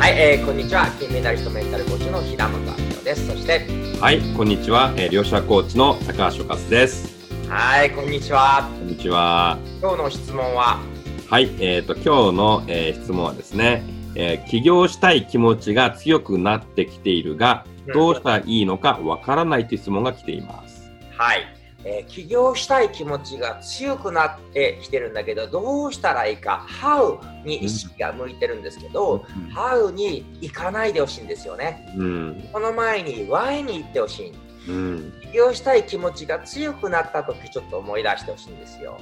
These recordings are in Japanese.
はい、えー、こんにちは。金メダリストメンタルコーチの平本明夫です。そして、はい、こんにちは。えー、両者コーチの高橋和です。はい、こんにちは。こんにちは。今日の質問は？はい、えっ、ー、と、今日の、えー、質問はですね、えー、起業したい気持ちが強くなってきているが、どうしたらいいのかわからないという質問が来ています。はい。えー、起業したい気持ちが強くなってきてるんだけどどうしたらいいか How に意識が向いてるんですけど、うん、How に行かないでほしいんですよね、うん、この前に Why に行ってほしい、うん、起業したい気持ちが強くなった時ちょっと思い出してほしいんですよ。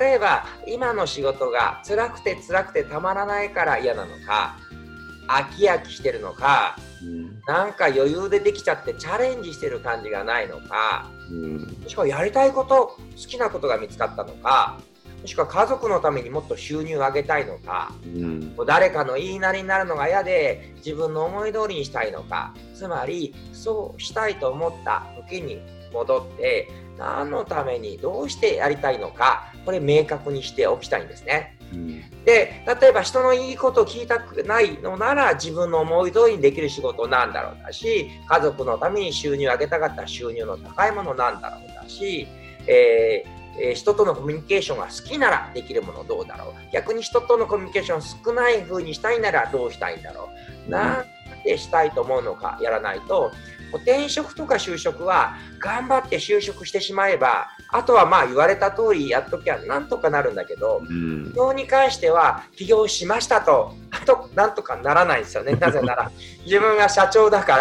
例えば今の仕事が辛くて辛くてたまらないから嫌なのか飽き飽きしてるのか、うん、なんか余裕でできちゃってチャレンジしてる感じがないのか、うん、もしくはやりたいこと好きなことが見つかったのかもしくは家族のためにもっと収入を上げたいのか、うん、誰かの言いなりになるのが嫌で自分の思い通りにしたいのかつまりそうしたいと思った時に戻って何のためにどうしてやりたいのかこれ明確にしておきたいんですね。うん、で例えば人のいいことを聞きたくないのなら自分の思い通りにできる仕事なんだろうだし家族のために収入を上げたかったら収入の高いものなんだろうだし、えーえー、人とのコミュニケーションが好きならできるものどうだろう。逆に人とのコミュニケーション少ない風にしたいならどうしたいんだろう、なんでしたいと思うのかやらないと転職とか就職は頑張って就職してしまえばあとはまあ言われた通りやっときゃなんとかなるんだけど、起業に関しては起業しましたとあとなんとかならないんですよね。なぜなら自分が社長だか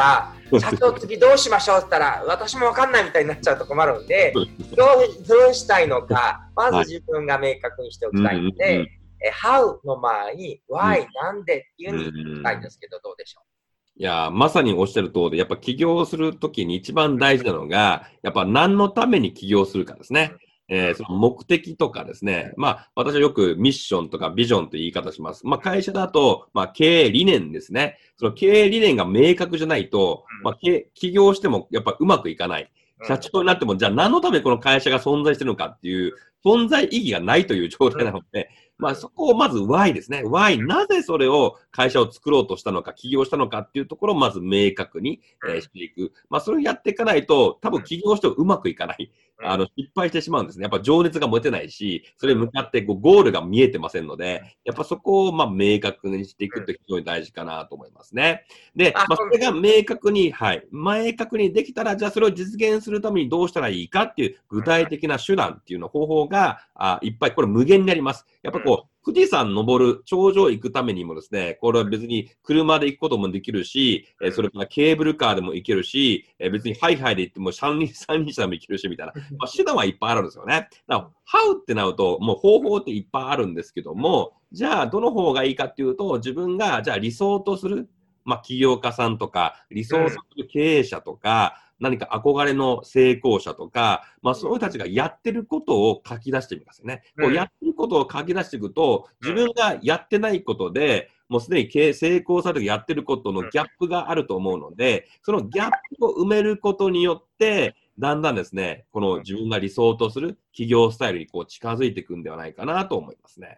ら社長次どうしましょうって言ったら私も分かんないみたいになっちゃうと困るんでどうどうしたいのかまず自分が明確にしておきたいので、え How の前に Why、なんでっていうふうに聞きたいんですけどどうでしょう？いや、まさにおっしゃる通り、やっぱ起業するときに一番大事なのが、やっぱ何のために起業するかですね。えー、その目的とかですね。まあ、私はよくミッションとかビジョンという言い方します。まあ、会社だと、まあ、経営理念ですね。その経営理念が明確じゃないと、まあ、起業してもやっぱうまくいかない。社長になっても、じゃあ何のためこの会社が存在してるのかっていう、存在意義がないという状態なので、まあそこをまず Y ですね。Y、なぜそれを会社を作ろうとしたのか、起業したのかっていうところをまず明確に、えー、していく。まあそれをやっていかないと、多分起業してもうまくいかない。あの、失敗してしまうんですね。やっぱ情熱が持てないし、それに向かってこうゴールが見えてませんので、やっぱそこをまあ明確にしていくって非常に大事かなと思いますね。で、まあそれが明確に、はい、明確にできたら、じゃあそれを実現するためにどうしたらいいかっていう具体的な手段っていうの方法が、あいっぱいこれ無限になります。やっぱこう、富士山登る、頂上行くためにもですね、これは別に車で行くこともできるし、えそれからケーブルカーでも行けるし、え別にハイハイで行っても三輪、三輪車でも行けるし、みたいな。まあ、手段はいっぱいあるんですよね。だから、ハウってなると、もう方法っていっぱいあるんですけども、じゃあ、どの方がいいかっていうと、自分が、じゃあ理想とする、まあ、起業家さんとか、理想する経営者とか、何か憧れの成功者とか、まあ、そういう人たちがやってることを書き出してみますよね。こうやってることを書き出していくと、自分がやってないことで、もうすでに成功されてやってることのギャップがあると思うので、そのギャップを埋めることによって、だんだんですね、この自分が理想とする企業スタイルにこう近づいていくんではないかなと思いますね。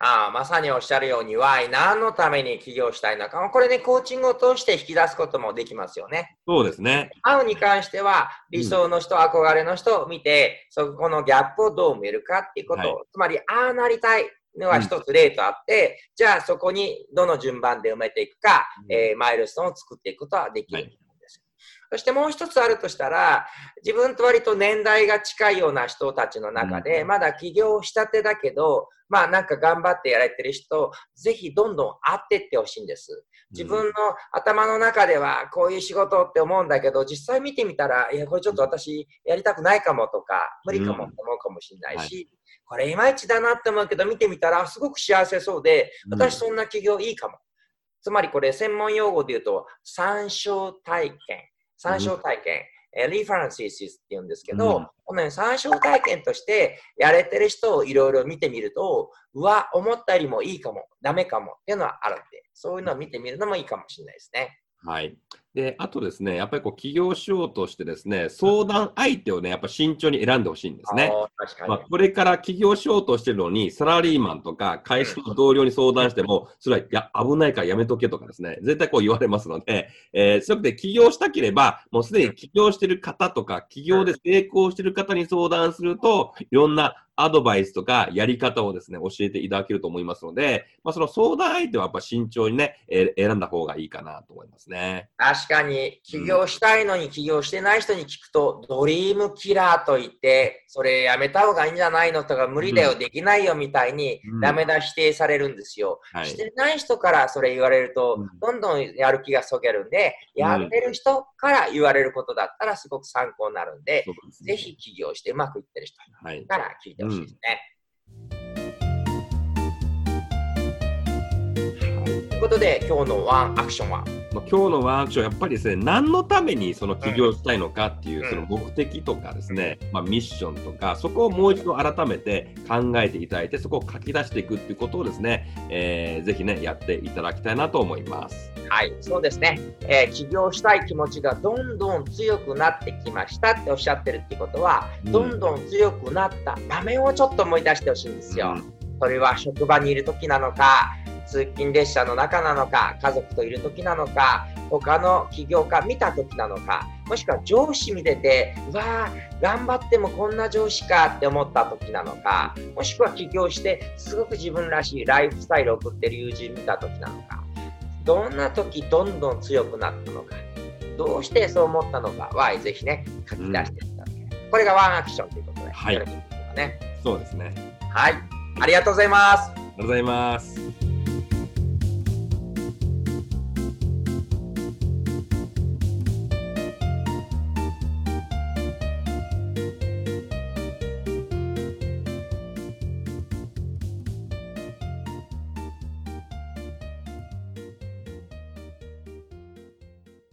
ああまさにおっしゃるように、Y、何のために起業したいのか、これね、コーチングを通して引き出すこともできますよね。そうですね。How に関しては、理想の人、うん、憧れの人を見て、そこのギャップをどう見るかっていうことを、はい、つまり、ああなりたいのは一つ例とあって、うん、じゃあそこにどの順番で埋めていくか、うん、えー、マイルストーンを作っていくことはできる。はいそしてもう一つあるとしたら、自分と割と年代が近いような人たちの中で、まだ起業したてだけど、まあなんか頑張ってやられてる人、ぜひどんどん会ってってほしいんです。自分の頭の中ではこういう仕事って思うんだけど、実際見てみたら、いや、これちょっと私やりたくないかもとか、無理かもって思うかもしれないし、これいまいちだなって思うけど、見てみたらすごく幸せそうで、私そんな起業いいかも。つまりこれ専門用語で言うと、参照体験。参照体験、うん、リファランシスって言うんですけど、うん、この、ね、参照体験としてやれてる人をいろいろ見てみると、うわ、思ったよりもいいかも、ダメかもっていうのはあるんで、そういうのを見てみるのもいいかもしれないですね。はい。で、あとですね、やっぱりこう起業しようとしてですね、相談相手をね、やっぱ慎重に選んでほしいんですね。まあ、これから起業しようとしてるのに、サラリーマンとか会社の同僚に相談しても、それは、いや、危ないからやめとけとかですね、絶対こう言われますので、えー、そういうわけで起業したければ、もうすでに起業してる方とか、起業で成功してる方に相談すると、いろんなアドバイスとかやり方をですね、教えていただけると思いますので、まあ、その相談相手はやっぱ慎重にね、えー、選んだ方がいいかなと思いますね。確かに、起業したいのに起業してない人に聞くと、ドリームキラーと言って、それやめた方がいいんじゃないのとか、無理だよ、できないよみたいに、ダメだ否定されるんですよ。はい、してない人からそれ言われると、どんどんやる気がそげるんで、やってる人から言われることだったらすごく参考になるんで、ぜひ起業してうまくいってる人から聞いてほしいですね。ということで、今日のワンアクションは？まあ、今日のワンアクション、やっぱりですね、何のためにその起業したいのかっていう、その目的とかですね、まあ、ミッションとか、そこをもう一度改めて考えていただいて、そこを書き出していくっていうことをですね、えー、ぜひね、やっていただきたいなと思います。はい、そうですね、えー、起業したい気持ちがどんどん強くなってきましたっておっしゃってるってことは、うん、どんどん強くなった場面をちょっと思い出してほしいんですよ。うん、それは職場にいる時なのか、通勤列車の中なのか、家族といる時なのか、他の起業家見た時なのか、もしくは上司見てて、うわあ、頑張ってもこんな上司かって思った時なのか、もしくは起業してすごく自分らしいライフスタイルを送ってる友人見た時なのか、どんな時どんどん強くなったのか、どうしてそう思ったのかは、ぜひね、書き出していたうん、これがワンアクションということで、はい、ね、そうですね。はい、ありがとうございます。ありがとうございます。